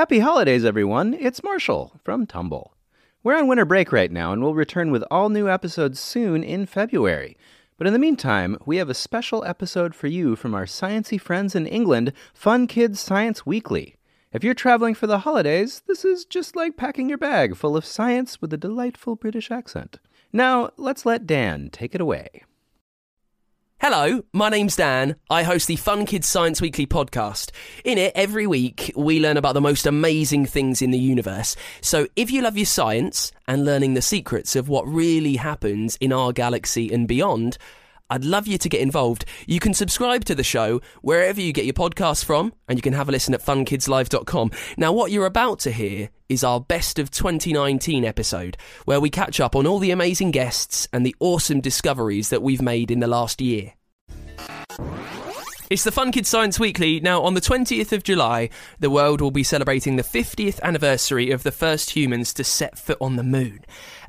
Happy holidays, everyone. It's Marshall from Tumble. We're on winter break right now, and we'll return with all new episodes soon in February. But in the meantime, we have a special episode for you from our sciency friends in England, Fun Kids Science Weekly. If you're traveling for the holidays, this is just like packing your bag full of science with a delightful British accent. Now, let's let Dan take it away. Hello, my name's Dan. I host the Fun Kids Science Weekly podcast. In it, every week, we learn about the most amazing things in the universe. So if you love your science and learning the secrets of what really happens in our galaxy and beyond, I'd love you to get involved. You can subscribe to the show wherever you get your podcasts from, and you can have a listen at funkidslive.com. Now, what you're about to hear is our best of 2019 episode, where we catch up on all the amazing guests and the awesome discoveries that we've made in the last year. It's the Fun Kids Science Weekly. Now, on the 20th of July, the world will be celebrating the 50th anniversary of the first humans to set foot on the moon.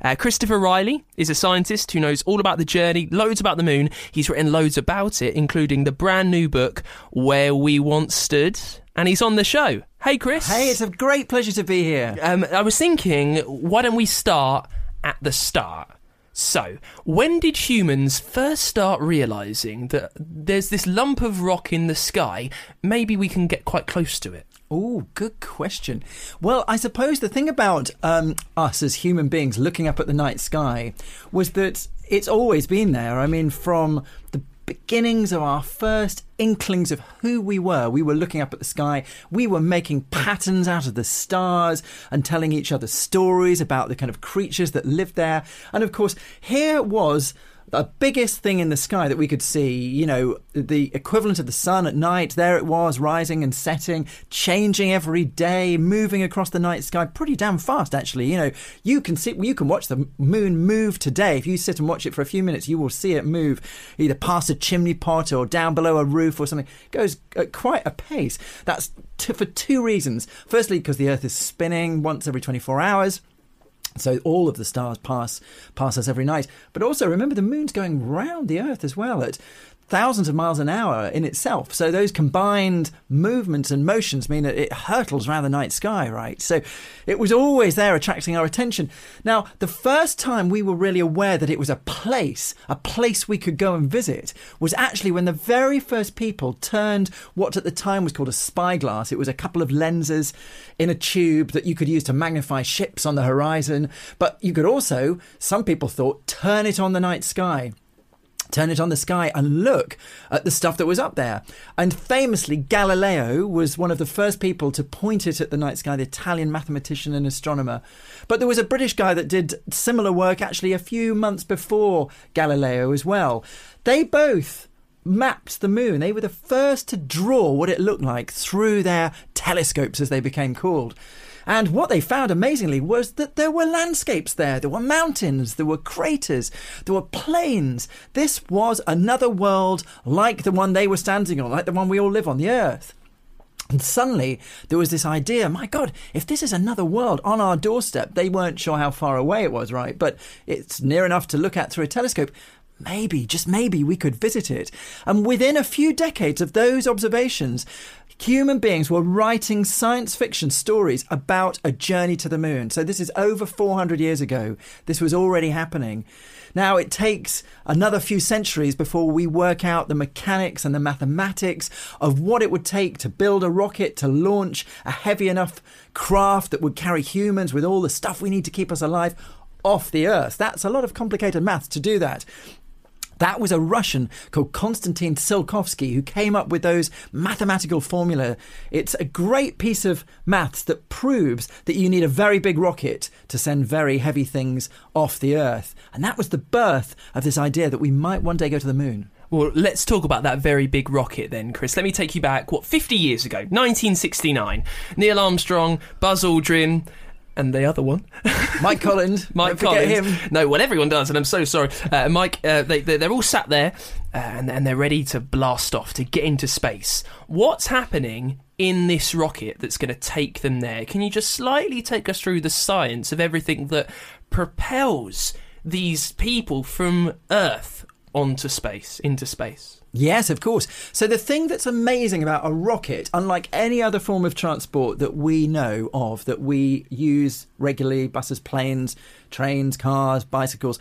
Uh, Christopher Riley is a scientist who knows all about the journey, loads about the moon. He's written loads about it, including the brand new book, Where We Once Stood. And he's on the show. Hey, Chris. Hey, it's a great pleasure to be here. Um, I was thinking, why don't we start at the start? So, when did humans first start realizing that there's this lump of rock in the sky? Maybe we can get quite close to it. Oh, good question. Well, I suppose the thing about um, us as human beings looking up at the night sky was that it's always been there. I mean, from the beginnings of our first inklings of who we were. We were looking up at the sky. We were making patterns out of the stars and telling each other stories about the kind of creatures that lived there. And of course, here was the biggest thing in the sky that we could see, you know, the equivalent of the sun at night, there it was, rising and setting, changing every day, moving across the night sky pretty damn fast, actually. You know, you can see, you can watch the moon move today. If you sit and watch it for a few minutes, you will see it move either past a chimney pot or down below a roof or something. It goes at quite a pace. That's t- for two reasons. Firstly, because the Earth is spinning once every 24 hours. So all of the stars pass pass us every night. But also remember the moon's going round the Earth as well at thousands of miles an hour in itself. So those combined movements and motions mean that it hurtles around the night sky, right? So it was always there attracting our attention. Now, the first time we were really aware that it was a place, a place we could go and visit, was actually when the very first people turned what at the time was called a spyglass. It was a couple of lenses in a tube that you could use to magnify ships on the horizon, but you could also, some people thought, turn it on the night sky turn it on the sky and look at the stuff that was up there. And famously, Galileo was one of the first people to point it at the night sky, the Italian mathematician and astronomer. But there was a British guy that did similar work actually a few months before Galileo as well. They both mapped the moon. They were the first to draw what it looked like through their telescopes, as they became called. And what they found amazingly was that there were landscapes there. There were mountains, there were craters, there were plains. This was another world like the one they were standing on, like the one we all live on, the Earth. And suddenly there was this idea my God, if this is another world on our doorstep, they weren't sure how far away it was, right? But it's near enough to look at through a telescope maybe, just maybe, we could visit it. And within a few decades of those observations, human beings were writing science fiction stories about a journey to the moon. So this is over 400 years ago. This was already happening. Now, it takes another few centuries before we work out the mechanics and the mathematics of what it would take to build a rocket to launch a heavy enough craft that would carry humans with all the stuff we need to keep us alive off the Earth. That's a lot of complicated maths to do that. That was a Russian called Konstantin Tsiolkovsky who came up with those mathematical formula. It's a great piece of maths that proves that you need a very big rocket to send very heavy things off the Earth. And that was the birth of this idea that we might one day go to the moon. Well, let's talk about that very big rocket then, Chris. Let me take you back, what, 50 years ago, 1969. Neil Armstrong, Buzz Aldrin, and the other one, Mike Collins. Mike Don't Collins. him. No, well, everyone does, and I'm so sorry. Uh, Mike, uh, they, they, they're all sat there, uh, and, and they're ready to blast off to get into space. What's happening in this rocket that's going to take them there? Can you just slightly take us through the science of everything that propels these people from Earth onto space, into space. Yes, of course. So the thing that's amazing about a rocket, unlike any other form of transport that we know of, that we use regularly, buses, planes, trains, cars, bicycles,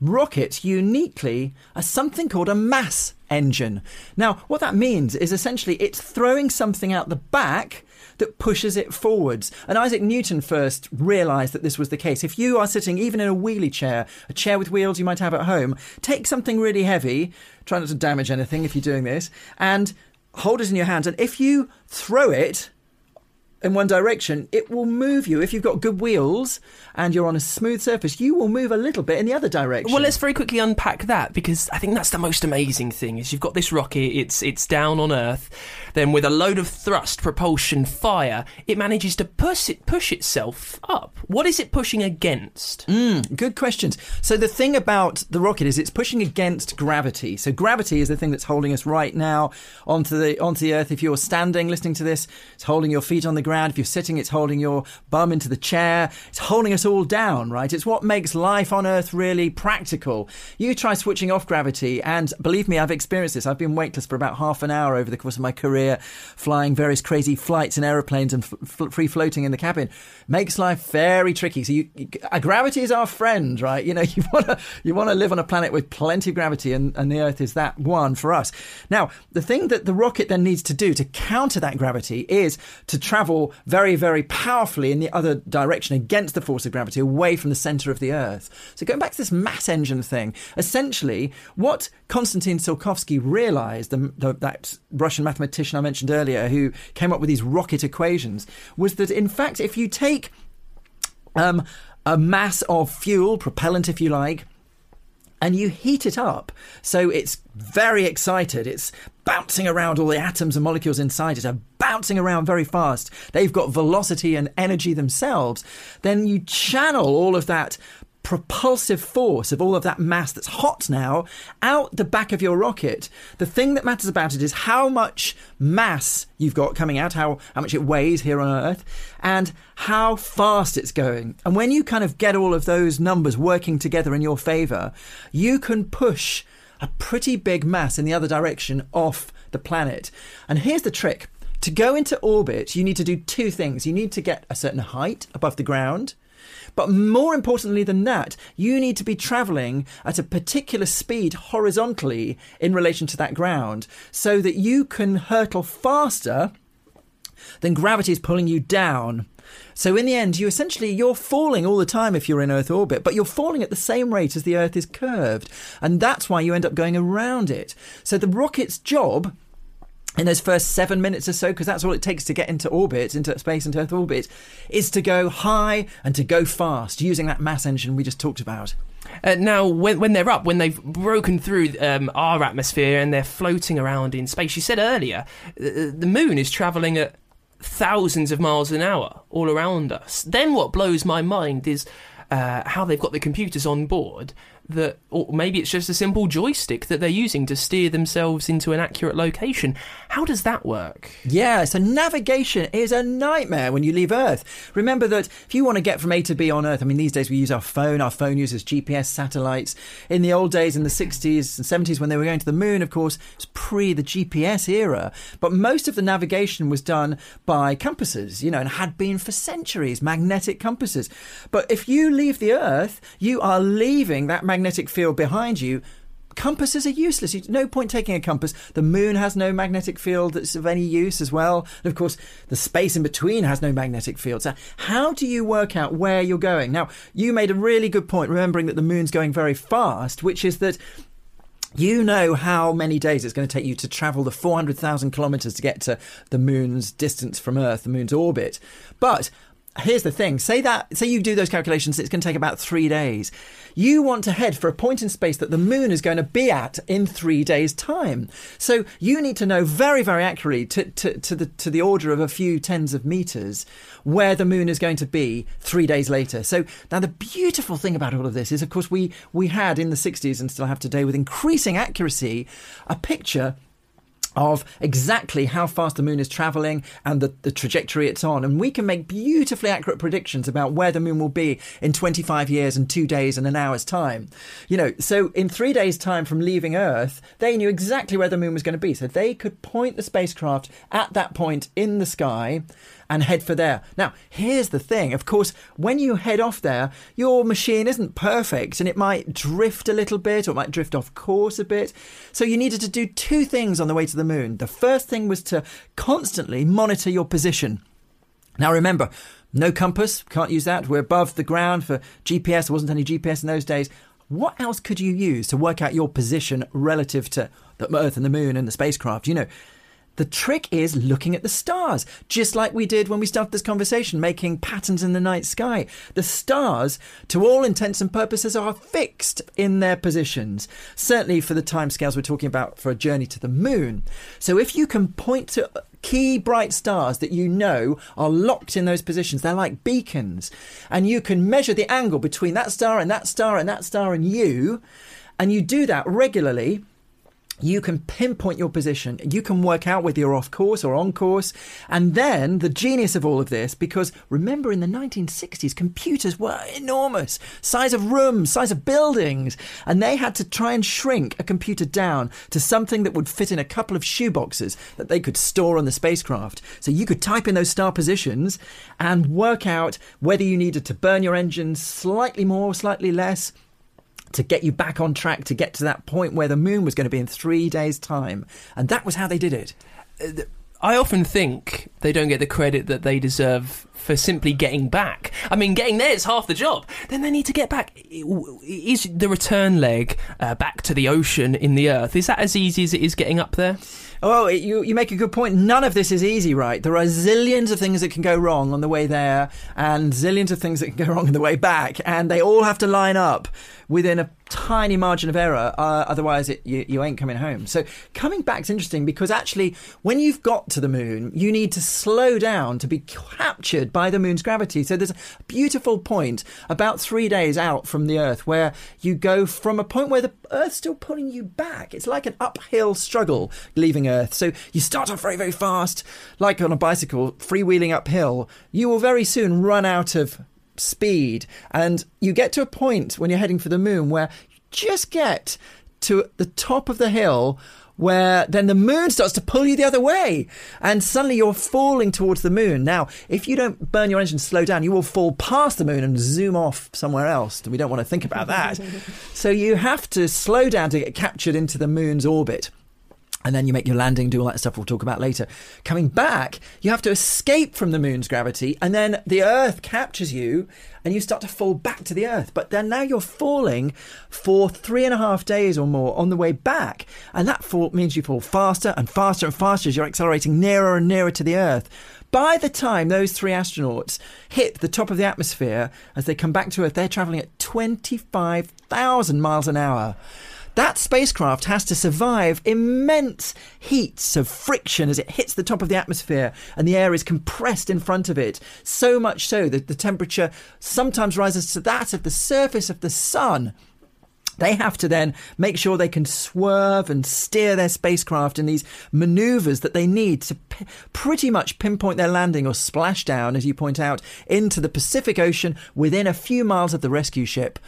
rockets uniquely are something called a mass engine. Now, what that means is essentially it's throwing something out the back that pushes it forwards. And Isaac Newton first realized that this was the case. If you are sitting even in a wheelie chair, a chair with wheels you might have at home, take something really heavy, try not to damage anything if you're doing this, and hold it in your hands. And if you throw it, in one direction, it will move you. If you've got good wheels and you're on a smooth surface, you will move a little bit in the other direction. Well, let's very quickly unpack that because I think that's the most amazing thing. Is you've got this rocket, it's it's down on Earth, then with a load of thrust, propulsion, fire, it manages to push it push itself up. What is it pushing against? Mm, good questions. So the thing about the rocket is it's pushing against gravity. So gravity is the thing that's holding us right now onto the onto the Earth. If you're standing listening to this, it's holding your feet on the ground. If you're sitting, it's holding your bum into the chair. It's holding us all down, right? It's what makes life on Earth really practical. You try switching off gravity, and believe me, I've experienced this. I've been weightless for about half an hour over the course of my career, flying various crazy flights in aeroplanes and f- free floating in the cabin. Makes life very tricky. So you, you, gravity is our friend, right? You know, you want to you want to live on a planet with plenty of gravity, and, and the Earth is that one for us. Now, the thing that the rocket then needs to do to counter that gravity is to travel very, very powerfully in the other direction against the force of gravity, away from the center of the Earth. So going back to this mass engine thing, essentially, what Konstantin Tsiolkovsky realized, the, the, that Russian mathematician I mentioned earlier, who came up with these rocket equations, was that in fact, if you take um, a mass of fuel, propellant if you like, and you heat it up so it's very excited. It's bouncing around, all the atoms and molecules inside it are bouncing around very fast. They've got velocity and energy themselves. Then you channel all of that propulsive force of all of that mass that's hot now out the back of your rocket. The thing that matters about it is how much mass you've got coming out, how, how much it weighs here on Earth, and how fast it's going. And when you kind of get all of those numbers working together in your favor, you can push a pretty big mass in the other direction off the planet. And here's the trick. To go into orbit, you need to do two things. You need to get a certain height above the ground, but more importantly than that, you need to be traveling at a particular speed horizontally in relation to that ground so that you can hurtle faster than gravity is pulling you down. So in the end, you essentially you're falling all the time if you're in Earth orbit, but you're falling at the same rate as the Earth is curved, and that's why you end up going around it. So the rocket's job in those first seven minutes or so, because that's all it takes to get into orbit, into space into Earth orbit, is to go high and to go fast using that mass engine we just talked about. Uh, now, when, when they're up, when they've broken through um, our atmosphere and they're floating around in space, you said earlier, uh, the moon is travelling at thousands of miles an hour all around us. Then what blows my mind is uh, how they've got the computers on board that, or maybe it's just a simple joystick that they're using to steer themselves into an accurate location. How does that work? Yeah, so navigation is a nightmare when you leave Earth. Remember that if you want to get from A to B on Earth, I mean, these days we use our phone, our phone uses GPS satellites. In the old days, in the 60s and 70s, when they were going to the moon, of course, it's pre the GPS era. But most of the navigation was done by compasses, you know, and had been for centuries, magnetic compasses. But if you leave the Earth, you are leaving that magnetic field behind you, compasses are useless. No point taking a compass. The moon has no magnetic field that's of any use as well. And of course, the space in between has no magnetic field. So, how do you work out where you're going? Now, you made a really good point, remembering that the moon's going very fast, which is that you know how many days it's going to take you to travel the 400,000 kilometers to get to the moon's distance from Earth, the moon's orbit. But here's the thing. Say that say you do those calculations it's going to take about three days. You want to head for a point in space that the moon is going to be at in three days time. So you need to know very very accurately to, to, to the to the order of a few tens of meters where the moon is going to be three days later. So now the beautiful thing about all of this is of course we we had in the 60s and still have today with increasing accuracy a picture of exactly how fast the moon is traveling and the, the trajectory it's on. And we can make beautifully accurate predictions about where the moon will be in 25 years and two days and an hour's time. You know, so in three days' time from leaving Earth, they knew exactly where the moon was going to be. So they could point the spacecraft at that point in the sky and head for there. Now, here's the thing. Of course, when you head off there, your machine isn't perfect and it might drift a little bit or it might drift off course a bit. So you needed to do two things on the way to the moon. The first thing was to constantly monitor your position. Now, remember, no compass, can't use that. We're above the ground for GPS. There wasn't any GPS in those days. What else could you use to work out your position relative to the Earth and the moon and the spacecraft? You know, the trick is looking at the stars, just like we did when we started this conversation, making patterns in the night sky. The stars, to all intents and purposes, are fixed in their positions, certainly for the timescales we're talking about for a journey to the moon. So if you can point to key bright stars that you know are locked in those positions. They're like beacons. And you can measure the angle between that star and that star and that star and you. And you do that regularly you can pinpoint your position. You can work out whether you're off course or on course. And then the genius of all of this, because remember in the 1960s, computers were enormous, size of rooms, size of buildings. And they had to try and shrink a computer down to something that would fit in a couple of shoeboxes that they could store on the spacecraft. So you could type in those star positions and work out whether you needed to burn your engines slightly more, slightly less to get you back on track to get to that point where the moon was going to be in three days' time. And that was how they did it. Uh, I often think they don't get the credit that they deserve for simply getting back. I mean, getting there is half the job. Then they need to get back. Is the return leg uh, back to the ocean in the Earth? Is that as easy as it is getting up there? Oh, you, you make a good point. None of this is easy, right? There are zillions of things that can go wrong on the way there and zillions of things that can go wrong on the way back, and they all have to line up within a tiny margin of error. Uh, otherwise, it, you, you ain't coming home. So coming back is interesting because actually, when you've got to the moon, you need to slow down to be captured by the moon's gravity. So there's a beautiful point about three days out from the Earth where you go from a point where the Earth's still pulling you back. It's like an uphill struggle leaving Earth. So you start off very, very fast, like on a bicycle, freewheeling uphill. You will very soon run out of speed. And you get to a point when you're heading for the moon where you just get to the top of the hill where then the moon starts to pull you the other way and suddenly you're falling towards the moon. Now, if you don't burn your engine, slow down, you will fall past the moon and zoom off somewhere else. And we don't want to think about that. so you have to slow down to get captured into the moon's orbit and then you make your landing, do all that stuff we'll talk about later. Coming back, you have to escape from the moon's gravity, and then the Earth captures you, and you start to fall back to the Earth. But then now you're falling for three and a half days or more on the way back, and that fall means you fall faster and faster and faster as you're accelerating nearer and nearer to the Earth. By the time those three astronauts hit the top of the atmosphere as they come back to Earth, they're traveling at 25,000 miles an hour. That spacecraft has to survive immense heats of friction as it hits the top of the atmosphere and the air is compressed in front of it. So much so that the temperature sometimes rises to that of the surface of the sun. They have to then make sure they can swerve and steer their spacecraft in these maneuvers that they need to p- pretty much pinpoint their landing or splashdown, as you point out, into the Pacific Ocean within a few miles of the rescue ship.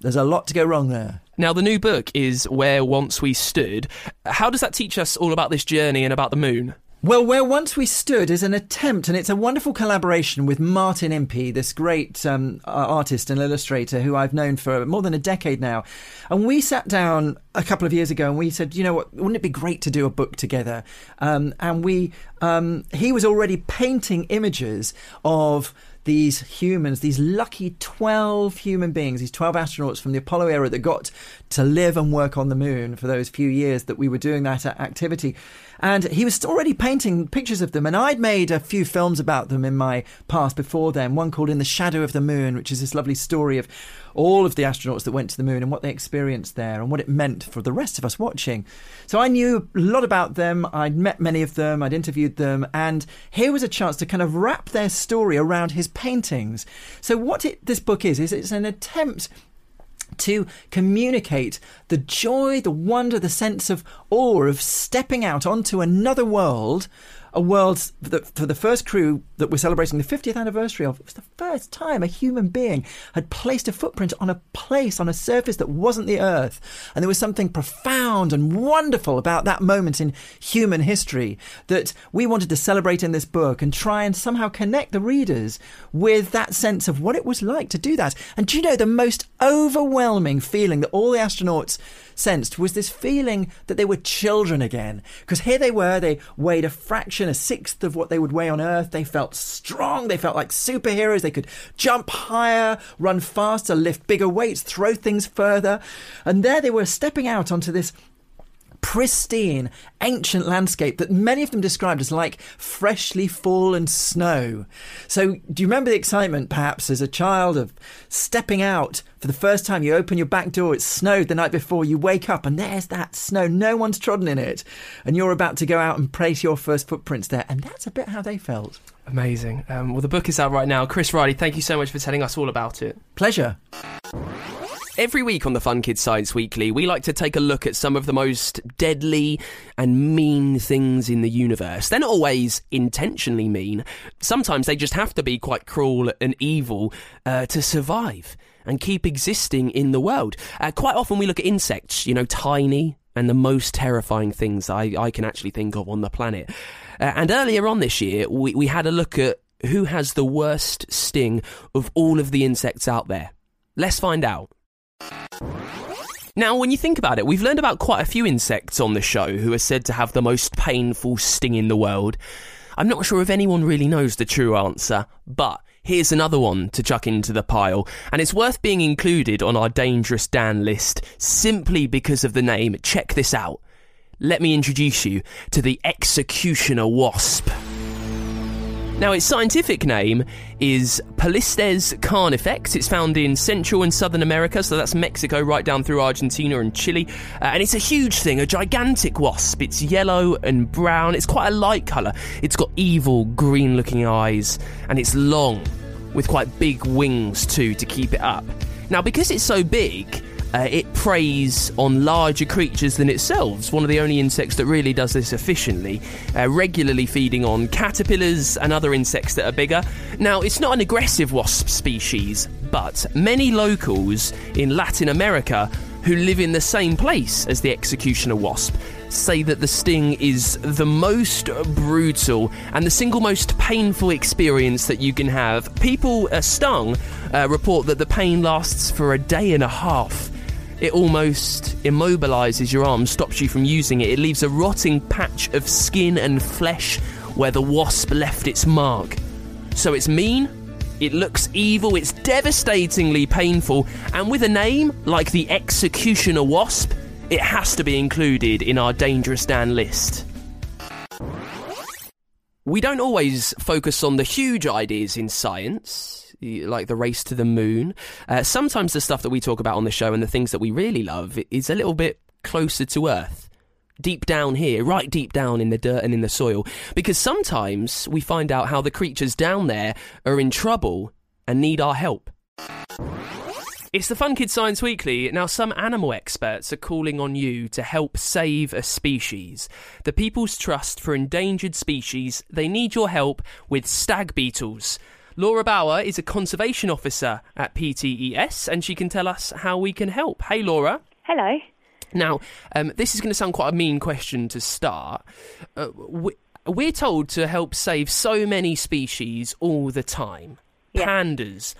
There's a lot to go wrong there. Now, the new book is Where Once We Stood. How does that teach us all about this journey and about the moon? Well, Where Once We Stood is an attempt, and it's a wonderful collaboration with Martin Impey, this great um, artist and illustrator who I've known for more than a decade now. And we sat down a couple of years ago and we said, you know what, wouldn't it be great to do a book together? Um, and we, um, he was already painting images of these humans, these lucky 12 human beings, these 12 astronauts from the Apollo era that got to live and work on the moon for those few years that we were doing that activity. And he was already painting pictures of them. And I'd made a few films about them in my past before then, one called In the Shadow of the Moon, which is this lovely story of all of the astronauts that went to the moon and what they experienced there and what it meant for the rest of us watching. So I knew a lot about them. I'd met many of them, I'd interviewed them, and here was a chance to kind of wrap their story around his paintings. So what it, this book is is it's an attempt to communicate the joy, the wonder, the sense of awe of stepping out onto another world a world that for the first crew that we're celebrating the 50th anniversary of, it was the first time a human being had placed a footprint on a place, on a surface that wasn't the Earth. And there was something profound and wonderful about that moment in human history that we wanted to celebrate in this book and try and somehow connect the readers with that sense of what it was like to do that. And do you know the most overwhelming feeling that all the astronauts sensed was this feeling that they were children again. Because here they were, they weighed a fraction, a sixth of what they would weigh on Earth. They felt strong, they felt like superheroes. They could jump higher, run faster, lift bigger weights, throw things further. And there they were stepping out onto this pristine, ancient landscape that many of them described as like freshly fallen snow. So, do you remember the excitement, perhaps, as a child of stepping out for the first time? You open your back door, it's snowed the night before, you wake up, and there's that snow. No one's trodden in it. And you're about to go out and place your first footprints there. And that's a bit how they felt. Amazing. Um, well, the book is out right now. Chris Riley, thank you so much for telling us all about it. Pleasure. Every week on the Fun Kids Science Weekly, we like to take a look at some of the most deadly and mean things in the universe. They're not always intentionally mean. Sometimes they just have to be quite cruel and evil uh, to survive and keep existing in the world. Uh, quite often we look at insects, you know, tiny and the most terrifying things I, I can actually think of on the planet. Uh, and earlier on this year, we, we had a look at who has the worst sting of all of the insects out there. Let's find out. Now, when you think about it, we've learned about quite a few insects on the show who are said to have the most painful sting in the world. I'm not sure if anyone really knows the true answer, but here's another one to chuck into the pile, and it's worth being included on our Dangerous Dan list simply because of the name. Check this out. Let me introduce you to the Executioner Wasp. Now, its scientific name is Polistes carnifex. It's found in Central and Southern America, so that's Mexico right down through Argentina and Chile. Uh, and it's a huge thing, a gigantic wasp. It's yellow and brown. It's quite a light colour. It's got evil green looking eyes, and it's long, with quite big wings too to keep it up. Now, because it's so big, uh, it preys on larger creatures than itself. it's One of the only insects that really does this efficiently, uh, regularly feeding on caterpillars and other insects that are bigger. Now, it's not an aggressive wasp species, but many locals in Latin America who live in the same place as the executioner wasp say that the sting is the most brutal and the single most painful experience that you can have. People stung uh, report that the pain lasts for a day and a half. It almost immobilizes your arm, stops you from using it. It leaves a rotting patch of skin and flesh where the wasp left its mark. So it's mean, it looks evil, it's devastatingly painful, and with a name like the Executioner Wasp, it has to be included in our Dangerous Dan list. We don't always focus on the huge ideas in science like the race to the moon. Uh, sometimes the stuff that we talk about on the show and the things that we really love is a little bit closer to Earth. Deep down here, right deep down in the dirt and in the soil. Because sometimes we find out how the creatures down there are in trouble and need our help. It's the Fun Kids Science Weekly. Now, some animal experts are calling on you to help save a species. The People's Trust for Endangered Species, they need your help with stag beetles. Laura Bower is a conservation officer at PTES, and she can tell us how we can help. Hey, Laura. Hello. Now, um, this is going to sound quite a mean question to start. Uh, we're told to help save so many species all the time. Yeah. Pandas,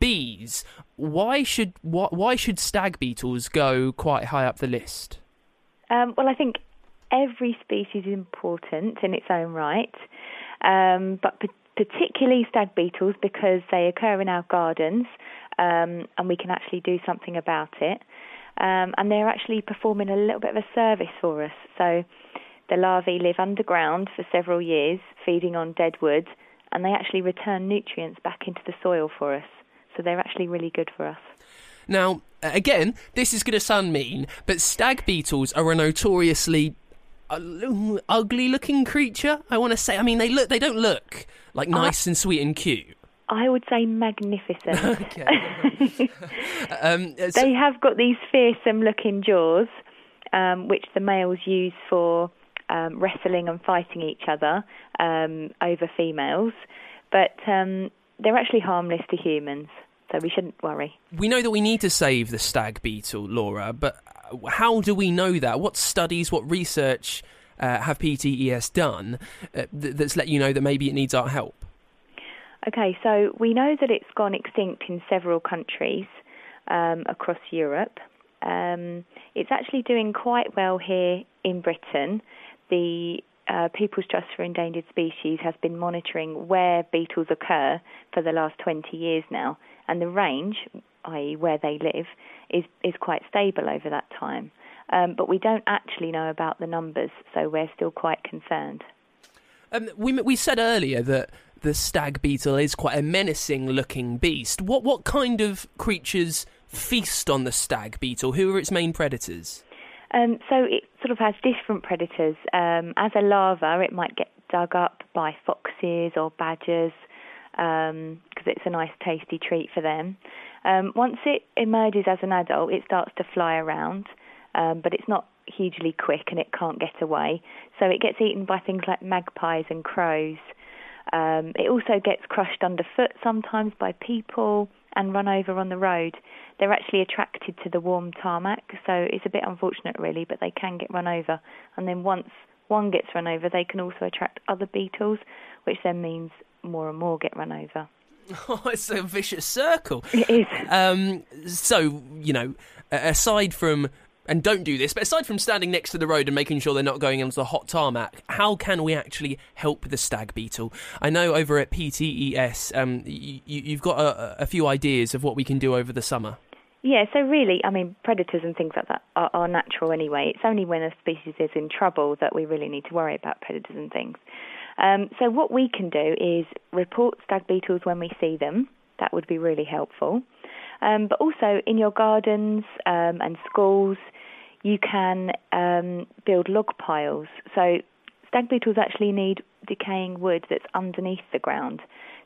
bees. Why should why why should stag beetles go quite high up the list? Um, well, I think every species is important in its own right, um, but particularly stag beetles because they occur in our gardens um, and we can actually do something about it. Um, and they're actually performing a little bit of a service for us. So the larvae live underground for several years, feeding on dead wood, and they actually return nutrients back into the soil for us. So they're actually really good for us. Now, again, this is going to sound mean, but stag beetles are a notoriously ugly looking creature. I want to say. I mean, they look. They don't look like nice I, and sweet and cute. I would say magnificent. Okay. um, uh, so- they have got these fearsome looking jaws, um, which the males use for um, wrestling and fighting each other um, over females. But um, they're actually harmless to humans, so we shouldn't worry. we know that we need to save the stag beetle, Laura, but how do we know that? What studies, what research uh, have PTES done uh, th- that's let you know that maybe it needs our help? Okay, so we know that it's gone extinct in several countries um, across Europe. Um, it's actually doing quite well here in Britain. The uh, People's Trust for Endangered Species has been monitoring where beetles occur for the last 20 years now, and the range, i.e., where they live, is, is quite stable over that time. Um, but we don't actually know about the numbers, so we're still quite concerned. Um, we we said earlier that the stag beetle is quite a menacing looking beast. What what kind of creatures feast on the stag beetle? Who are its main predators? Um, so it sort of has different predators. Um, as a larva, it might get dug up by foxes or badgers because it's a nice, tasty treat for them. Um, once it emerges as an adult, it starts to fly around, um, but it's not hugely quick and it can't get away. So it gets eaten by things like magpies and crows. Um, it also gets crushed underfoot sometimes by people and run over on the road. They're actually attracted to the warm tarmac, so it's a bit unfortunate, really, but they can get run over. And then once one gets run over, they can also attract other beetles, which then means more and more get run over. Oh, it's a vicious circle. It is. Um, so you know, aside from and don't do this, but aside from standing next to the road and making sure they're not going onto the hot tarmac, how can we actually help the stag beetle? I know over at PTES, um, you, you've got a, a few ideas of what we can do over the summer. Yeah, so really, I mean, predators and things like that are, are natural anyway. It's only when a species is in trouble that we really need to worry about predators and things. Um, so what we can do is report stag beetles when we see them. That would be really helpful. Um, but also in your gardens um, and schools, you can um, build log piles. So stag beetles actually need decaying wood that's underneath the ground.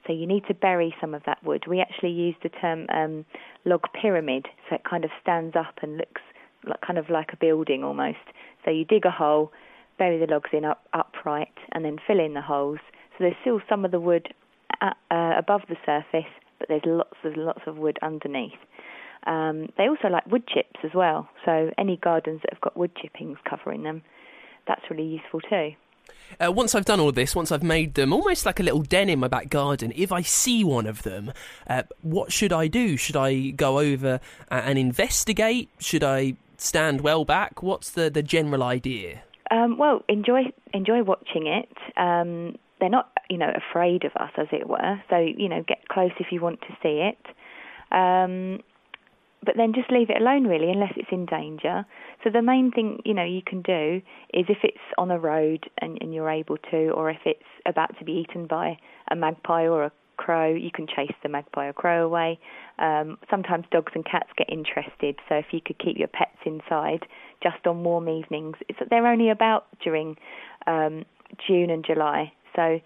So you need to bury some of that wood. We actually use the term um, log pyramid, so it kind of stands up and looks like, kind of like a building almost. So you dig a hole, bury the logs in up upright, and then fill in the holes. So there's still some of the wood at, uh, above the surface, but there's lots of lots of wood underneath. Um, they also like wood chips as well. So any gardens that have got wood chippings covering them, that's really useful too. Uh, once I've done all this, once I've made them almost like a little den in my back garden, if I see one of them, uh, what should I do? Should I go over uh, and investigate? Should I stand well back? What's the, the general idea? Um, well, enjoy enjoy watching it. Um, they're not, you know, afraid of us, as it were. So, you know, get close if you want to see it. Um, but then just leave it alone, really, unless it's in danger. So the main thing, you know, you can do is if it's on a road and, and you're able to, or if it's about to be eaten by a magpie or a crow, you can chase the magpie or crow away. Um, sometimes dogs and cats get interested, so if you could keep your pets inside just on warm evenings, it's, they're only about during um, June and July, so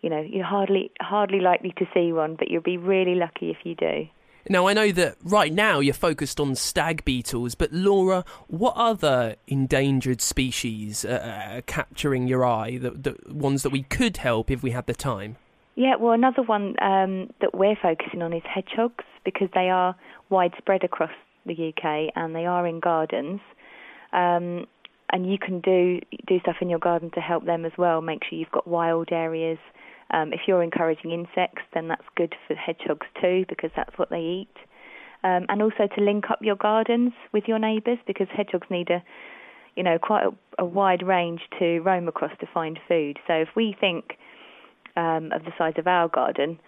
you know you're hardly hardly likely to see one, but you'll be really lucky if you do. Now, I know that right now you're focused on stag beetles, but Laura, what other endangered species are capturing your eye, the, the ones that we could help if we had the time? Yeah, well, another one um, that we're focusing on is hedgehogs because they are widespread across the UK and they are in gardens. Um, and you can do do stuff in your garden to help them as well. Make sure you've got wild areas. Um, if you're encouraging insects, then that's good for hedgehogs too because that's what they eat. Um, and also to link up your gardens with your neighbours because hedgehogs need a, you know, quite a, a wide range to roam across to find food. So if we think um, of the size of our garden,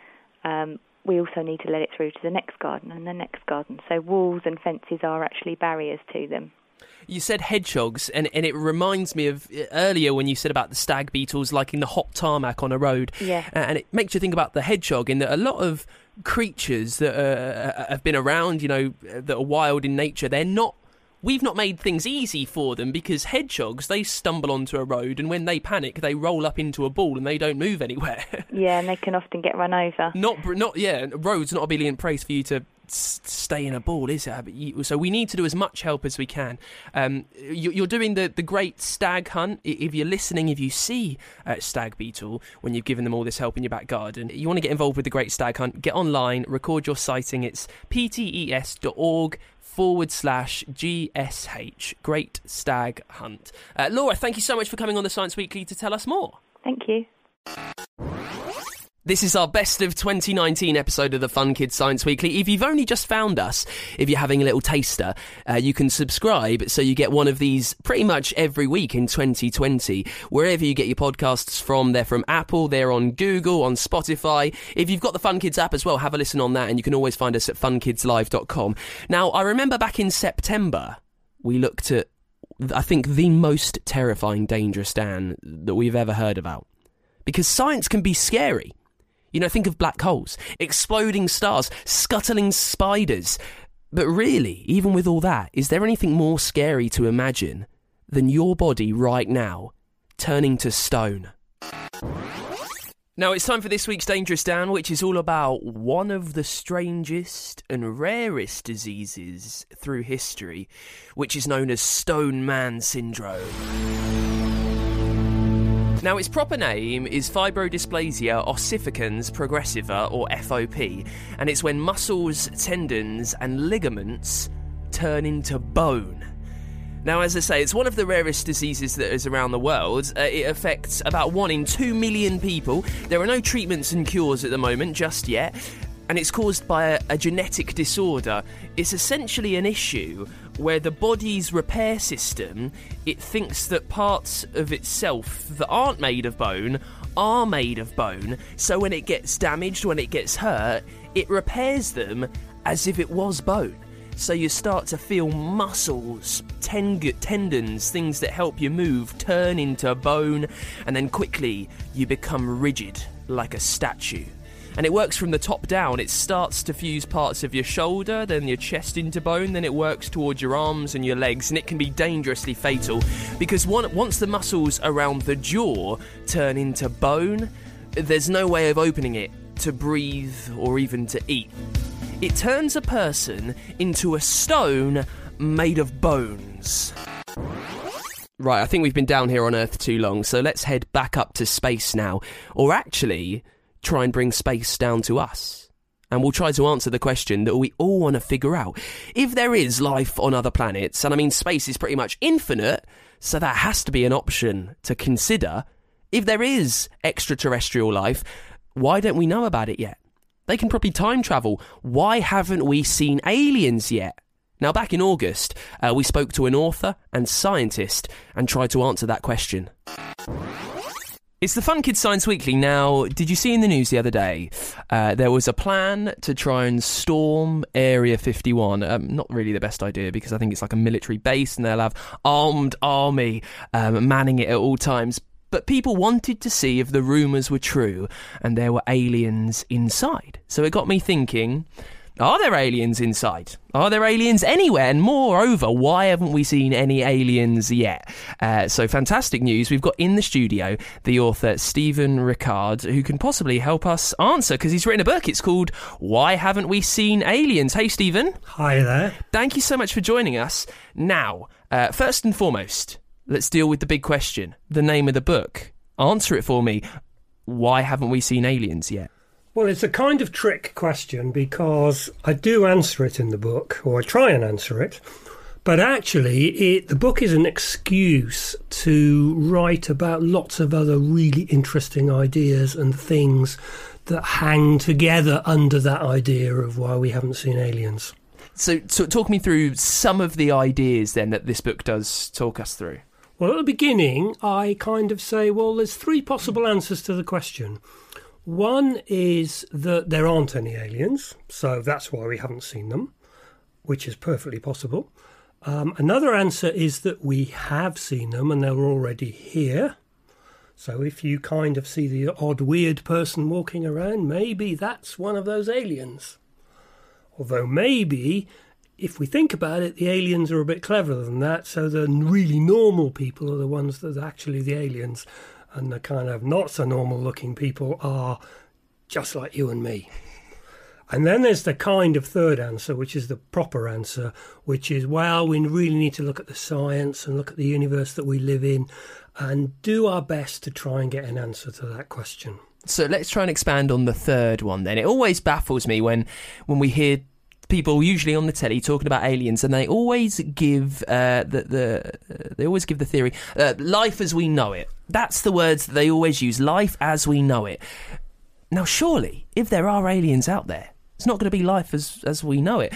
um, we also need to let it through to the next garden and the next garden. So walls and fences are actually barriers to them. You said hedgehogs, and, and it reminds me of uh, earlier when you said about the stag beetles liking the hot tarmac on a road. Yeah. Uh, and it makes you think about the hedgehog in that a lot of creatures that uh, have been around, you know, that are wild in nature, they're not we've not made things easy for them because hedgehogs they stumble onto a road and when they panic they roll up into a ball and they don't move anywhere. Yeah, and they can often get run over. not not yeah, roads not a brilliant place for you to s- stay in a ball, is it? So we need to do as much help as we can. Um, you, you're doing the, the great stag hunt. If you're listening, if you see uh, stag beetle when you've given them all this help in your back garden, you want to get involved with the great stag hunt. Get online, record your sighting. It's ptes.org forward slash GSH. Great Stag Hunt. Uh, Laura, thank you so much for coming on the Science Weekly to tell us more. Thank you. This is our best of 2019 episode of the Fun Kids Science Weekly. If you've only just found us, if you're having a little taster, uh, you can subscribe so you get one of these pretty much every week in 2020. Wherever you get your podcasts from, they're from Apple, they're on Google, on Spotify. If you've got the Fun Kids app as well, have a listen on that, and you can always find us at funkidslive.com. Now, I remember back in September, we looked at, I think, the most terrifying dangerous Dan that we've ever heard about. Because science can be scary. You know, think of black holes, exploding stars, scuttling spiders. But really, even with all that, is there anything more scary to imagine than your body right now turning to stone? Now it's time for this week's Dangerous Dan, which is all about one of the strangest and rarest diseases through history, which is known as Stone Man Syndrome. Now, its proper name is fibrodysplasia ossificans progressiva, or FOP, and it's when muscles, tendons, and ligaments turn into bone. Now, as I say, it's one of the rarest diseases that is around the world. Uh, it affects about one in two million people. There are no treatments and cures at the moment, just yet. And it's caused by a, a genetic disorder. It's essentially an issue where the body's repair system it thinks that parts of itself that aren't made of bone are made of bone. So when it gets damaged, when it gets hurt, it repairs them as if it was bone. So you start to feel muscles, ten- tendons, things that help you move turn into bone, and then quickly you become rigid like a statue. And it works from the top down. It starts to fuse parts of your shoulder, then your chest into bone, then it works towards your arms and your legs, and it can be dangerously fatal because one, once the muscles around the jaw turn into bone, there's no way of opening it to breathe or even to eat. It turns a person into a stone made of bones. Right, I think we've been down here on Earth too long, so let's head back up to space now. Or actually, try and bring space down to us. And we'll try to answer the question that we all want to figure out. If there is life on other planets, and I mean, space is pretty much infinite, so that has to be an option to consider. If there is extraterrestrial life, why don't we know about it yet? They can probably time travel. Why haven't we seen aliens yet? Now, back in August, uh, we spoke to an author and scientist and tried to answer that question. It's the Fun Kids Science Weekly. Now, did you see in the news the other day? Uh, there was a plan to try and storm Area 51. Um, not really the best idea because I think it's like a military base and they'll have armed army um, manning it at all times. But people wanted to see if the rumours were true and there were aliens inside. So it got me thinking. Are there aliens inside? Are there aliens anywhere? And moreover, why haven't we seen any aliens yet? Uh, so, fantastic news. We've got in the studio the author Stephen Ricard, who can possibly help us answer because he's written a book. It's called Why Haven't We Seen Aliens? Hey, Stephen. Hi there. Thank you so much for joining us. Now, uh, first and foremost, let's deal with the big question the name of the book. Answer it for me. Why haven't we seen aliens yet? Well, it's a kind of trick question because I do answer it in the book, or I try and answer it. But actually, it, the book is an excuse to write about lots of other really interesting ideas and things that hang together under that idea of why we haven't seen aliens. So, so talk me through some of the ideas then that this book does talk us through. Well, at the beginning, I kind of say, well, there's three possible answers to the question. One is that there aren't any aliens, so that's why we haven't seen them, which is perfectly possible. Um, another answer is that we have seen them and they're already here. So if you kind of see the odd weird person walking around, maybe that's one of those aliens. Although maybe if we think about it, the aliens are a bit cleverer than that. So the really normal people are the ones that are actually the aliens, and the kind of not so normal looking people are just like you and me. And then there's the kind of third answer, which is the proper answer, which is, well, we really need to look at the science and look at the universe that we live in and do our best to try and get an answer to that question. So let's try and expand on the third one then. It always baffles me when when we hear people usually on the telly talking about aliens and they always give uh, the, the uh, they always give the theory uh, life as we know it. That's the words that they always use, life as we know it. Now surely if there are aliens out there it's not going to be life as as we know it.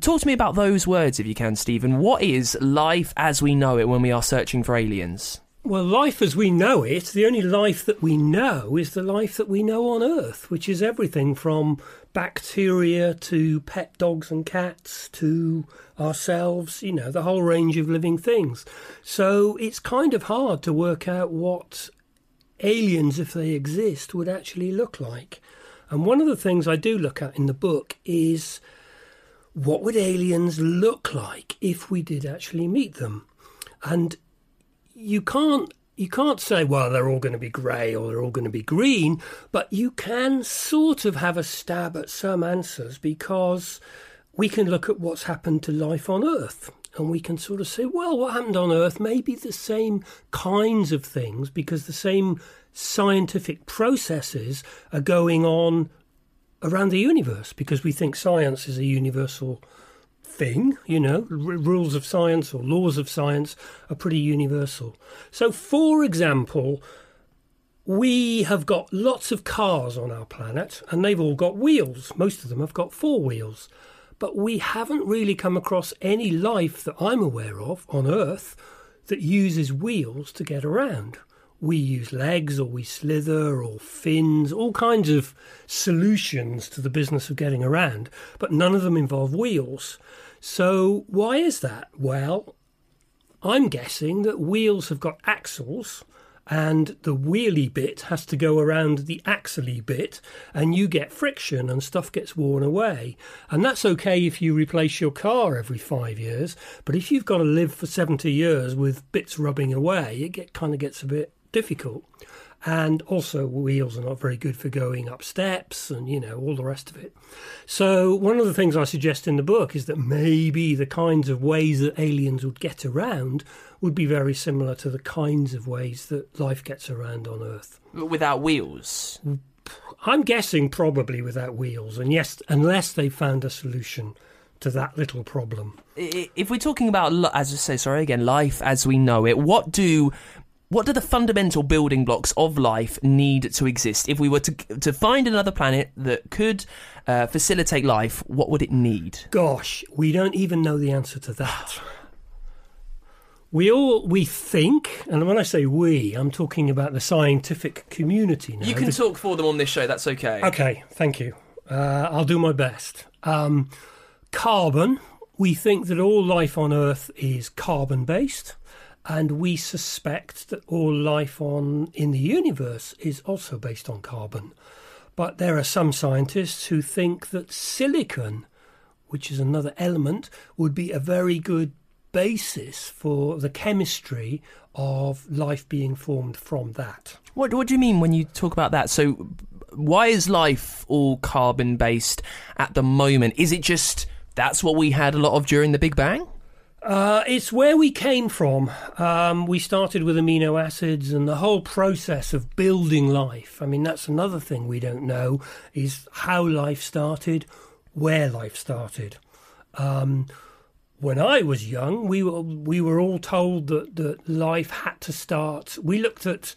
Talk to me about those words if you can, Stephen. What is life as we know it when we are searching for aliens? Well, life as we know it, the only life that we know is the life that we know on Earth, which is everything from bacteria to pet dogs and cats to ourselves, you know, the whole range of living things. So it's kind of hard to work out what aliens, if they exist, would actually look like. And one of the things I do look at in the book is what would aliens look like if we did actually meet them? And you can't you can't say, well, they're all going to be grey or they're all going to be green, but you can sort of have a stab at some answers because we can look at what's happened to life on Earth and we can sort of say, well, what happened on Earth may be the same kinds of things because the same scientific processes are going on around the universe because we think science is a universal thing, you know, r- rules of science or laws of science are pretty universal. So, for example, we have got lots of cars on our planet and they've all got wheels. Most of them have got four wheels. But we haven't really come across any life that I'm aware of on Earth that uses wheels to get around we use legs or we slither or fins, all kinds of solutions to the business of getting around, but none of them involve wheels. So, why is that? Well, I'm guessing that wheels have got axles and the wheelie bit has to go around the axly bit and you get friction and stuff gets worn away. And that's okay if you replace your car every five years, but if you've got to live for 70 years with bits rubbing away, it get, kind of gets a bit difficult. And also, wheels are not very good for going up steps and, you know, all the rest of it. So, one of the things I suggest in the book is that maybe the kinds of ways that aliens would get around would be very similar to the kinds of ways that life gets around on Earth. Without wheels? I'm guessing probably without wheels, and yes, unless they found a solution to that little problem. If we're talking about, as I say, sorry again, life as we know it, what do what do the fundamental building blocks of life need to exist? If we were to to find another planet that could uh, facilitate life, what would it need? Gosh, we don't even know the answer to that. We all we think, and when I say we, I'm talking about the scientific community now. You can the, talk for them on this show. That's okay. Okay, thank you. Uh, I'll do my best. Um, carbon. We think that all life on Earth is carbon based and we suspect that all life on in the universe is also based on carbon. But there are some scientists who think that silicon, which is another element, would be a very good basis for the chemistry of life being formed from that. What, what do you mean when you talk about that? So, why is life all carbon based at the moment? Is it just that's what we had a lot of during the Big Bang? Uh, it's where we came from. Um, we started with amino acids and the whole process of building life. I mean, that's another thing we don't know is how life started, where life started. Um, when I was young, we were we were all told that, that life had to start. We looked at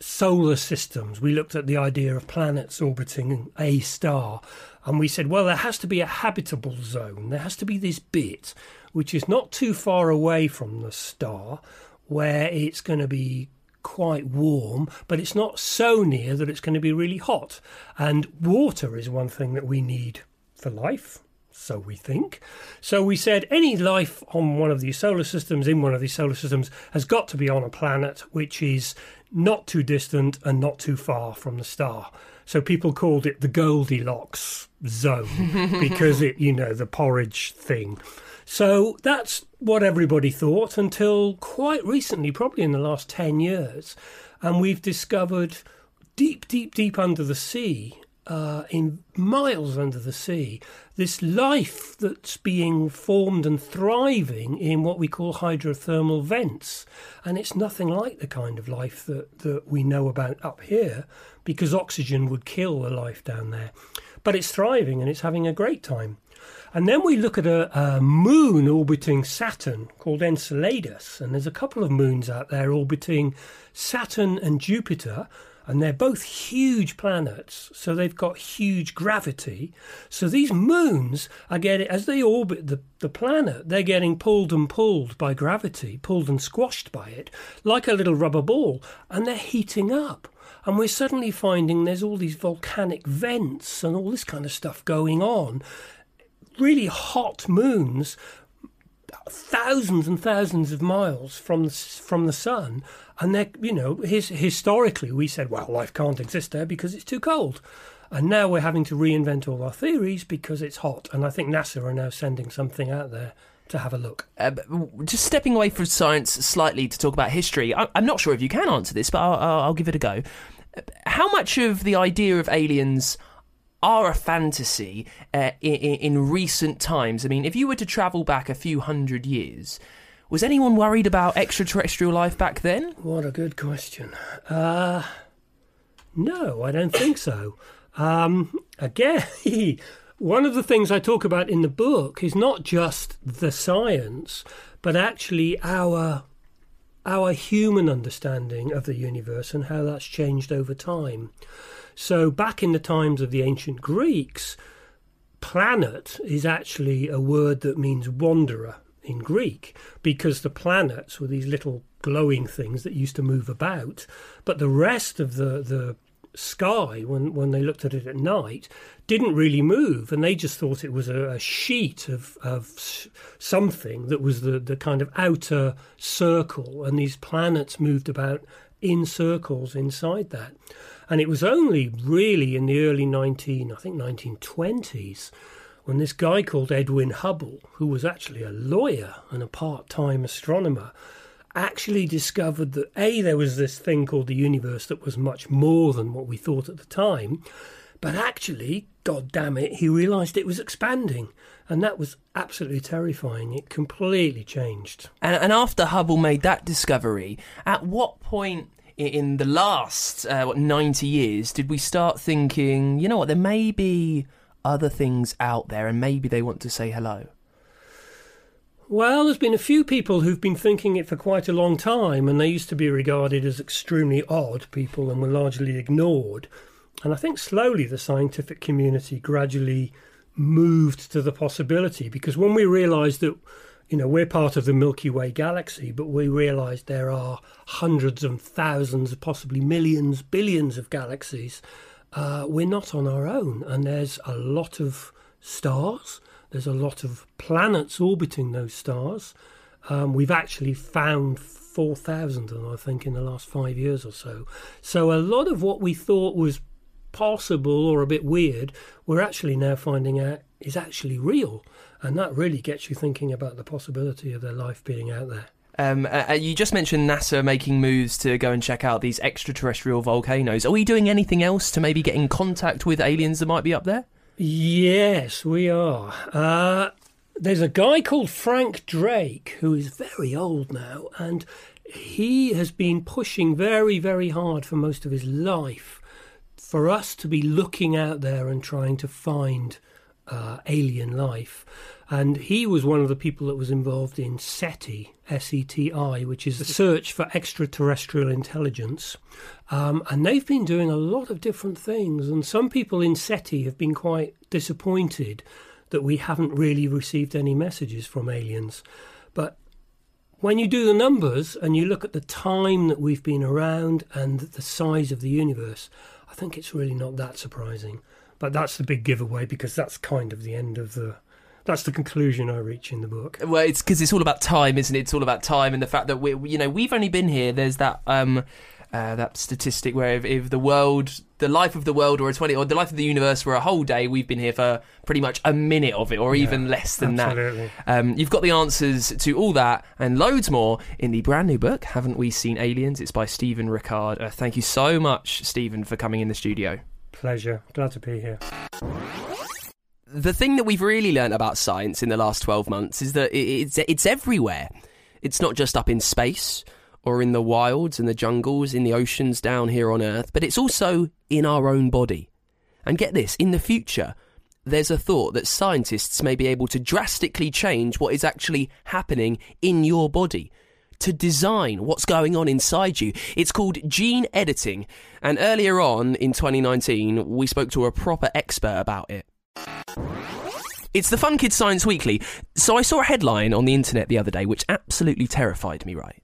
solar systems. We looked at the idea of planets orbiting a star, and we said, well, there has to be a habitable zone. There has to be this bit which is not too far away from the star, where it's going to be quite warm, but it's not so near that it's going to be really hot. And water is one thing that we need for life. So we think. So we said any life on one of these solar systems, in one of these solar systems, has got to be on a planet which is not too distant and not too far from the star. So people called it the Goldilocks zone because it, you know, the porridge thing. So that's what everybody thought until quite recently, probably in the last 10 years. And we've discovered deep, deep, deep under the sea, uh, in miles under the sea, this life that's being formed and thriving in what we call hydrothermal vents. And it's nothing like the kind of life that, that we know about up here because oxygen would kill the life down there. But it's thriving and it's having a great time. And then we look at a, a, moon orbiting Saturn called Enceladus, and there's a couple of moons out there orbiting Saturn and Jupiter, and they're both huge planets, so they've got huge gravity. So these moons are getting, as they orbit the, the planet, they're getting pulled and pulled by gravity, pulled and squashed by it, like a little rubber ball, and they're heating up. And we're suddenly finding there's all these volcanic vents and all this kind of stuff going on really hot moons thousands and thousands of miles from the, from the sun and they you know his, historically we said well life can't exist there because it's too cold and now we're having to reinvent all our theories because it's hot and i think nasa are now sending something out there to have a look. Uh, just stepping away from science slightly to talk about history, I, am not sure if you can answer this, but I'll, I'll give it a go. How much of the idea of aliens are a fantasy uh, in, in recent times. I mean, if you were to travel back a few hundred years, was anyone worried about extraterrestrial life back then? What a good question. Uh, no, I don't think so. Um, again, one of the things I talk about in the book is not just the science, but actually our our human understanding of the universe and how that's changed over time. So, back in the times of the ancient Greeks, planet is actually a word that means wanderer in Greek because the planets were these little glowing things that used to move about, but the rest of the, the sky, when, when they looked at it at night, didn't really move, and they just thought it was a, a sheet of, of something that was the, the kind of outer circle, and these planets moved about in circles inside that. And it was only really in the early 19, I think 1920s, when this guy called Edwin Hubble, who was actually a lawyer and a part-time astronomer, actually discovered that A, there was this thing called the universe that was much more than what we thought at the time, but actually, god damn it, he realised it was expanding. And that was absolutely terrifying. It completely changed. And, and after Hubble made that discovery, at what point in the last uh, what 90 years did we start thinking you know what there may be other things out there and maybe they want to say hello? Well there's been a few people who've been thinking it for quite a long time and they used to be regarded as extremely odd people and were largely ignored. And i think slowly the scientific community gradually moved to the possibility because when we realized that you know, we're part of the Milky Way galaxy, but we realize there are hundreds and thousands, possibly millions, billions of galaxies. Uh, we're not on our own, and there's a lot of stars. There's a lot of planets orbiting those stars. Um, we've actually found 4,000 of them, I think, in the last five years or so. So a lot of what we thought was possible or a bit weird, we're actually now finding out is actually real. And that really gets you thinking about the possibility of their life being out there. Um, uh, uh, you just mentioned NASA making moves to go and check out these extraterrestrial volcanoes. Are we doing anything else to maybe get in contact with aliens that might be up there? Yes, we are. Uh, there's a guy called Frank Drake who is very old now, and he has been pushing very, very hard for most of his life for us to be looking out there and trying to find uh, alien life. And he was one of the people that was involved in SETI, S E T I, which is the search for extraterrestrial intelligence. Um, and they've been doing a lot of different things. And some people in SETI have been quite disappointed that we haven't really received any messages from aliens. But when you do the numbers and you look at the time that we've been around and the size of the universe, I think it's really not that surprising. But that's the big giveaway because that's kind of the end of the. That's the conclusion I reach in the book. Well, it's because it's all about time, isn't it? It's all about time and the fact that we, you know, we've only been here. There's that um, uh, that statistic where if, if the world, the life of the world, or a twenty, or the life of the universe were a whole day, we've been here for pretty much a minute of it, or even less than absolutely. that. Um, you've got the answers to all that and loads more in the brand new book. Haven't we seen aliens? It's by Stephen Ricard. Uh, thank you so much, Stephen, for coming in the studio. Pleasure. Glad to be here. the thing that we've really learned about science in the last 12 months is that it's it's everywhere. It's not just up in space or in the wilds and the jungles, in the oceans down here on Earth, but it's also in our own body. And get this, in the future, there's a thought that scientists may be able to drastically change what is actually happening in your body. To design what's going on inside you. It's called gene editing. And earlier on in 2019, we spoke to a proper expert about it. It's the Fun Kids Science Weekly. So I saw a headline on the internet the other day which absolutely terrified me, right?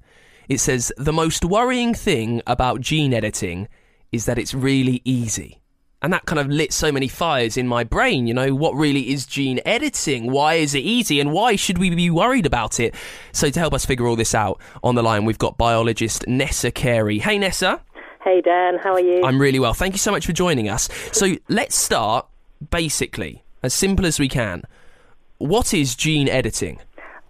It says, The most worrying thing about gene editing is that it's really easy. And that kind of lit so many fires in my brain. You know, what really is gene editing? Why is it easy? And why should we be worried about it? So, to help us figure all this out, on the line, we've got biologist Nessa Carey. Hey, Nessa. Hey Dan, how are you? I'm really well. Thank you so much for joining us. So let's start basically as simple as we can. What is gene editing?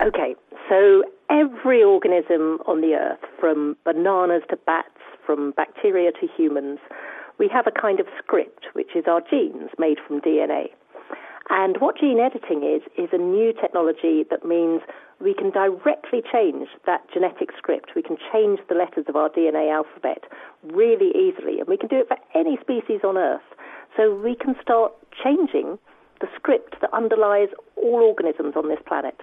Okay, so every organism on the earth, from bananas to bats, from bacteria to humans, we have a kind of script, which is our genes made from DNA. And what gene editing is, is a new technology that means we can directly change that genetic script. We can change the letters of our DNA alphabet really easily, and we can do it for any species on Earth. So we can start changing the script that underlies all organisms on this planet.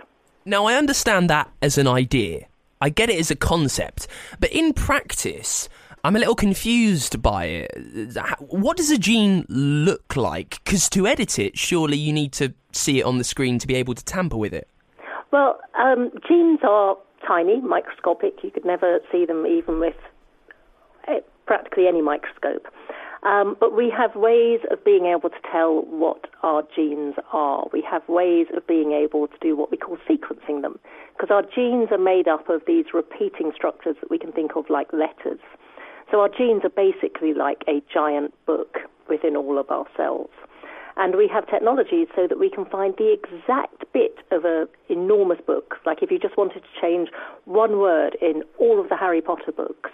Now, I understand that as an idea. I get it as a concept. But in practice, I'm a little confused by it. What does a gene look like? Because to edit it, surely you need to see it on the screen to be able to tamper with it. Well, um, genes are tiny, microscopic. You could never see them even with eh, practically any microscope. Um, but we have ways of being able to tell what our genes are. We have ways of being able to do what we call sequencing them, because our genes are made up of these repeating structures that we can think of like letters. So our genes are basically like a giant book within all of our cells. And we have technologies so that we can find the exact bit of an enormous book. Like if you just wanted to change one word in all of the Harry Potter books,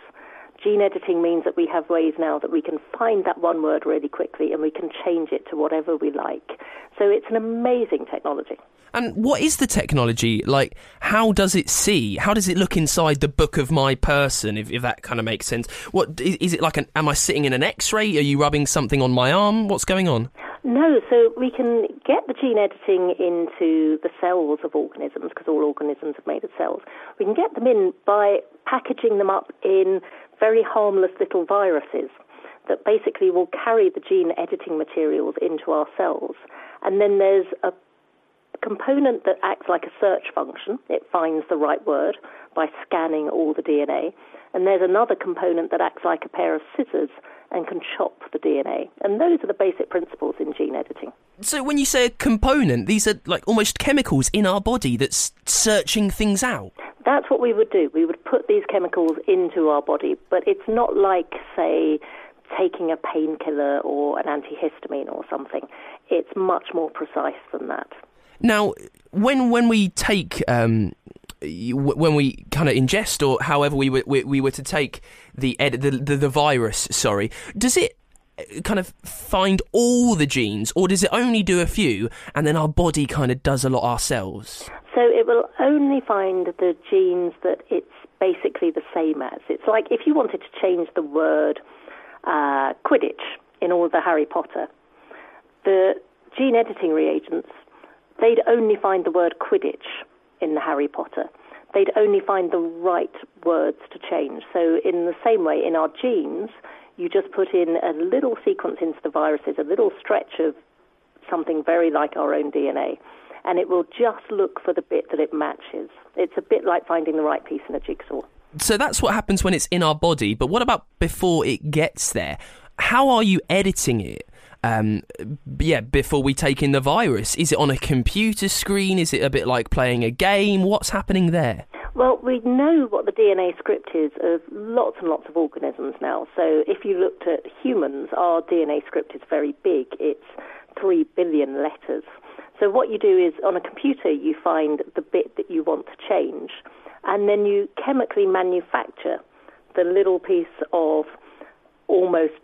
gene editing means that we have ways now that we can find that one word really quickly and we can change it to whatever we like. So it's an amazing technology. And what is the technology? Like, how does it see? How does it look inside the book of my person, if, if that kind of makes sense? What is, it like? An, am I sitting in an x ray? Are you rubbing something on my arm? What's going on? No, so we can get the gene editing into the cells of organisms, because all organisms are made of cells. We can get them in by packaging them up in very harmless little viruses that basically will carry the gene editing materials into our cells. And then there's a component that acts like a search function. It finds the right word by scanning all the DNA. And there's another component that acts like a pair of scissors and can chop the DNA. And those are the basic principles in gene editing. So when you say a component, these are like almost chemicals in our body that's searching things out. That's what we would do. We would put these chemicals into our body, but it's not like, say, taking a painkiller or an antihistamine or something. It's much more precise than that. Now, when when we take um, when we kind of ingest or however we were, we, we were to take the, ed- the the the virus, sorry, does it uh, kind of find all the genes, or does it only do a few, and then our body kind of does a lot ourselves? So it will only find the genes that it's basically the same as. It's like if you wanted to change the word uh, Quidditch in all the Harry Potter, the gene editing reagents, they'd only find the word Quidditch in the Harry Potter. They'd only find the right words to change. So in the same way, in our genes, you just put in a little sequence into the viruses, a little stretch of something very like our own DNA, and it will just look for the bit that it matches. It's a bit like finding the right piece in a jigsaw. So that's what happens when it's in our body. But what about before it gets there? How are you editing it? Um, yeah, before we take in the virus, is it on a computer screen? Is it a bit like playing a game? What's happening there? Well, we know what the DNA script is of lots and lots of organisms now. So if you looked at humans, our DNA script is very big. It's 3 billion letters. So what you do is on a computer, you find the bit that you want to change, and then you chemically manufacture the little piece of almost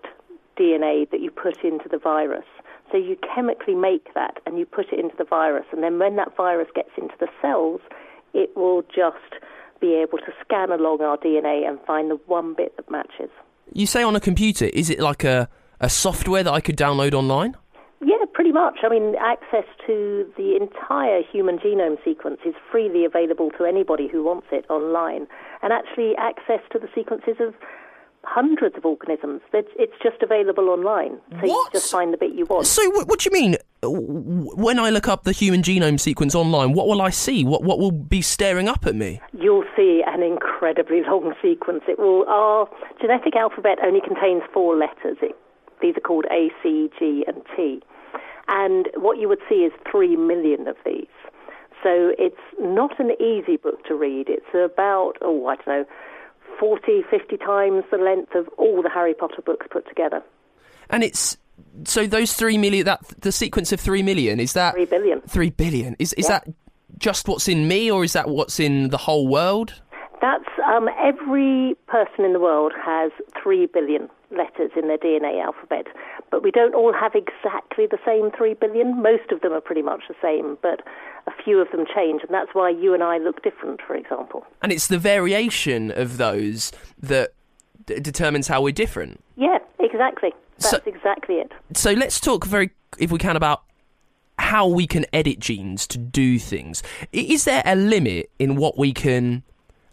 DNA that you put into the virus. So you chemically make that and you put it into the virus, and then when that virus gets into the cells, it will just be able to scan along our DNA and find the one bit that matches. You say on a computer, is it like a, a software that I could download online? Yeah, pretty much. I mean, access to the entire human genome sequence is freely available to anybody who wants it online. And actually, access to the sequences of hundreds of organisms. It's just available online. So what? you just find the bit you want. So what, what do you mean? When I look up the human genome sequence online, what will I see? What what will be staring up at me? You'll see an incredibly long sequence. It will. Our genetic alphabet only contains four letters. It, these are called A, C, G, and T. And what you would see is three million of these. So it's not an easy book to read. It's about, oh, I don't know, 40, 50 times the length of all the Harry Potter books put together. And it's so those three million that the sequence of three million is that three billion. Three billion is is yeah. that just what's in me, or is that what's in the whole world? That's um, every person in the world has three billion letters in their DNA alphabet, but we don't all have exactly the same three billion. Most of them are pretty much the same, but a few of them change, and that's why you and I look different, for example. And it's the variation of those that d- determines how we're different. Yeah, exactly. That's so, exactly it. So let's talk very, if we can, about how we can edit genes to do things. Is there a limit in what we can,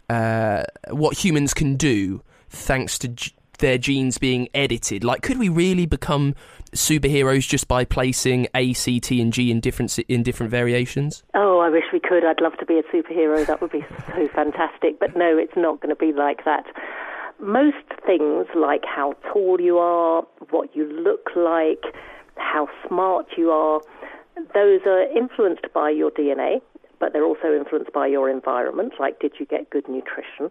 uh, what humans can do thanks to g- their genes being edited? Like, could we really become superheroes just by placing A, C, T, and G in different in different variations? Oh, I wish we could. I'd love to be a superhero. That would be so fantastic. But no, it's not going to be like that. Most things, like how tall you are, what you look like, how smart you are, those are influenced by your DNA, but they're also influenced by your environment. Like, did you get good nutrition?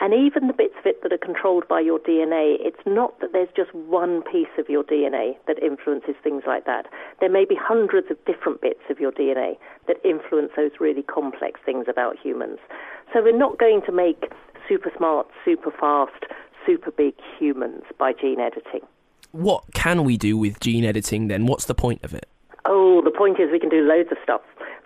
And even the bits of it that are controlled by your DNA, it's not that there's just one piece of your DNA that influences things like that. There may be hundreds of different bits of your DNA that influence those really complex things about humans. So we're not going to make super smart, super fast, super big humans by gene editing. What can we do with gene editing then? What's the point of it? Oh, the point is we can do loads of stuff.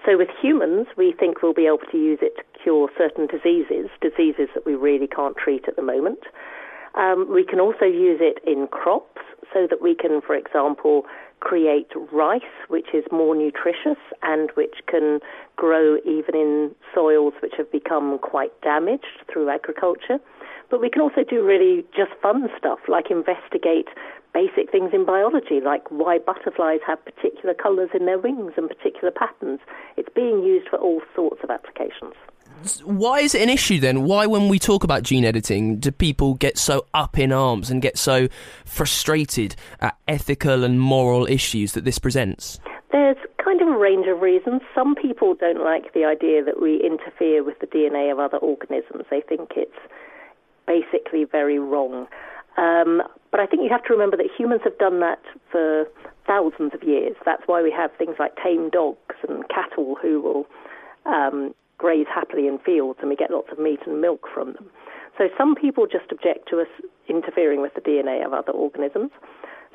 So with humans, we think we'll be able to use it to cure certain diseases, diseases that we really can't treat at the moment. Um, we can also use it in crops so that we can, for example, create rice, which is more nutritious and which can grow even in soils which have become quite damaged through agriculture. But we can also do really just fun stuff like investigate basic things in biology, like why butterflies have particular colours in their wings and particular patterns. It's being used for all sorts of applications. Why is it an issue then? Why, when we talk about gene editing, do people get so up in arms and get so frustrated at ethical and moral issues that this presents? There's kind of a range of reasons. Some people don't like the idea that we interfere with the DNA of other organisms. They think it's basically very wrong. Um, but I think you have to remember that humans have done that for thousands of years. That's why we have things like tame dogs and cattle who will um, graze happily in fields, and we get lots of meat and milk from them. So some people just object to us interfering with the DNA of other organisms.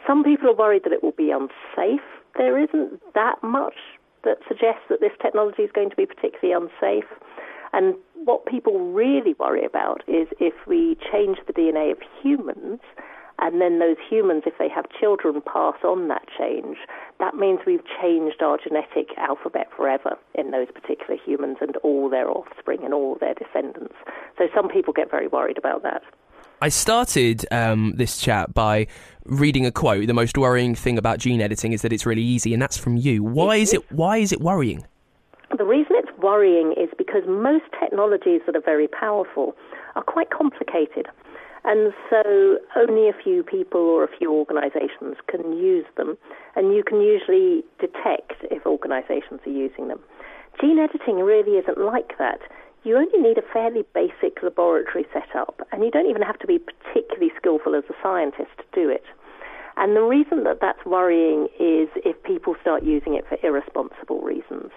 Some people are worried that it will be unsafe. There isn't that much that suggests that this technology is going to be particularly unsafe. And what people really worry about is if we change the DNA of humans, and then those humans, if they have children, pass on that change, that means we've changed our genetic alphabet forever in those particular humans and all their offspring and all their descendants. So some people get very worried about that. I started um, this chat by reading a quote. The most worrying thing about gene editing is that it's really easy, and that's from you. Why is it? Why is it worrying? The reason it's worrying is because most technologies that are very powerful are quite complicated. And so only a few people or a few organizations can use them, and you can usually detect if organizations are using them. Gene editing really isn't like that. you only need a fairly basic laboratory setup, and you don't even have to be particularly skillful as a scientist to do it. And the reason that that's worrying is if people start using it for irresponsible reasons.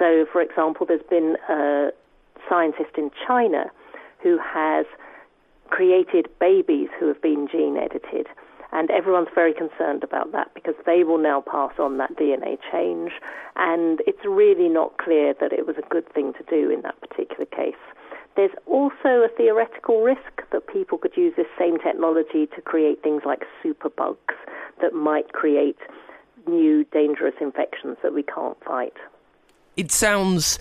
So, for example, there's been a scientist in China who has created babies who have been gene edited. And everyone's very concerned about that because they will now pass on that DNA change. And it's really not clear that it was a good thing to do in that particular case. There's also a theoretical risk that people could use this same technology to create things like superbugs that might create new dangerous infections that we can't fight. It sounds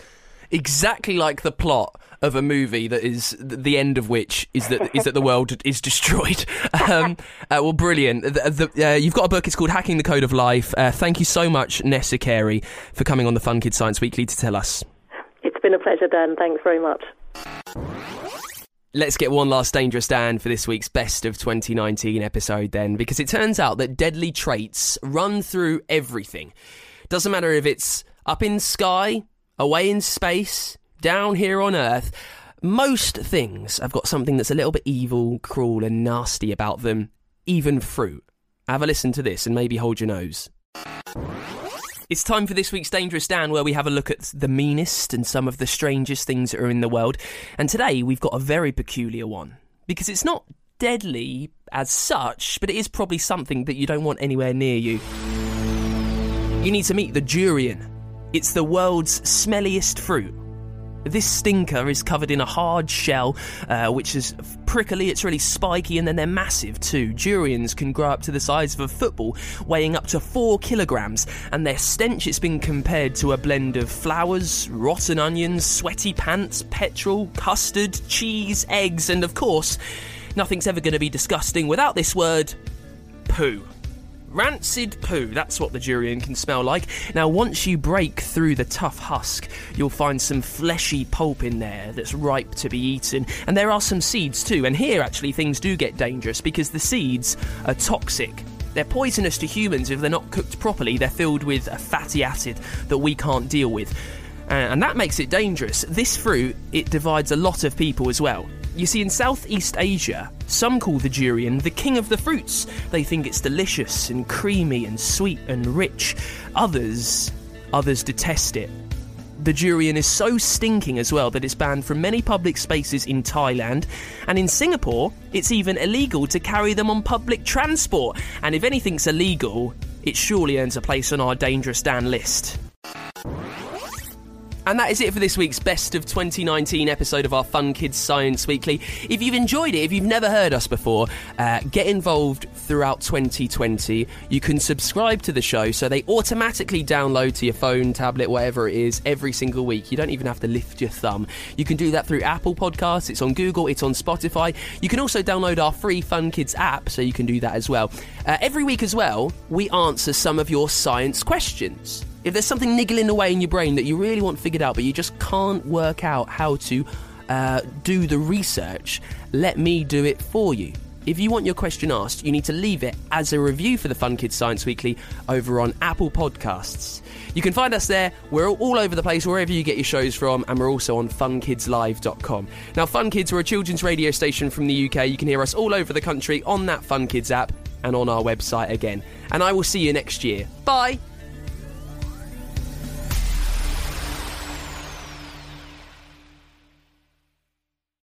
exactly like the plot of a movie that is the end of which is that is that the world is destroyed. Um, uh, well, brilliant. The, the, uh, you've got a book. It's called Hacking the Code of Life. Uh, thank you so much, Nessa Carey, for coming on the Fun Kids Science Weekly to tell us. It's been a pleasure, Dan. Thanks very much. Let's get one last dangerous Dan for this week's best of 2019 episode, then, because it turns out that deadly traits run through everything. Doesn't matter if it's up in sky, away in space, down here on Earth. Most things have got something that's a little bit evil, cruel, and nasty about them, even fruit. Have a listen to this and maybe hold your nose. It's time for this week's Dangerous Dan, where we have a look at the meanest and some of the strangest things that are in the world. And today we've got a very peculiar one because it's not deadly as such, but it is probably something that you don't want anywhere near you. You need to meet the durian. It's the world's smelliest fruit. This stinker is covered in a hard shell, uh, which is prickly, it's really spiky, and then they're massive too. Durians can grow up to the size of a football, weighing up to four kilograms, and their stench has been compared to a blend of flowers, rotten onions, sweaty pants, petrol, custard, cheese, eggs, and of course, nothing's ever going to be disgusting without this word poo. Rancid poo, that's what the durian can smell like. Now, once you break through the tough husk, you'll find some fleshy pulp in there that's ripe to be eaten. And there are some seeds too. And here, actually, things do get dangerous because the seeds are toxic. They're poisonous to humans if they're not cooked properly. They're filled with a fatty acid that we can't deal with. Uh, and that makes it dangerous. This fruit, it divides a lot of people as well. You see, in Southeast Asia, some call the durian the king of the fruits. They think it's delicious and creamy and sweet and rich. Others, others detest it. The durian is so stinking as well that it's banned from many public spaces in Thailand. And in Singapore, it's even illegal to carry them on public transport. And if anything's illegal, it surely earns a place on our Dangerous Dan list. And that is it for this week's Best of 2019 episode of our Fun Kids Science Weekly. If you've enjoyed it, if you've never heard us before, uh, get involved throughout 2020. You can subscribe to the show so they automatically download to your phone, tablet, whatever it is, every single week. You don't even have to lift your thumb. You can do that through Apple Podcasts, it's on Google, it's on Spotify. You can also download our free Fun Kids app, so you can do that as well. Uh, every week as well, we answer some of your science questions. If there's something niggling away in your brain that you really want figured out, but you just can't work out how to uh, do the research, let me do it for you. If you want your question asked, you need to leave it as a review for the Fun Kids Science Weekly over on Apple Podcasts. You can find us there. We're all over the place, wherever you get your shows from, and we're also on funkidslive.com. Now, Fun Kids, we're a children's radio station from the UK. You can hear us all over the country on that Fun Kids app and on our website again. And I will see you next year. Bye!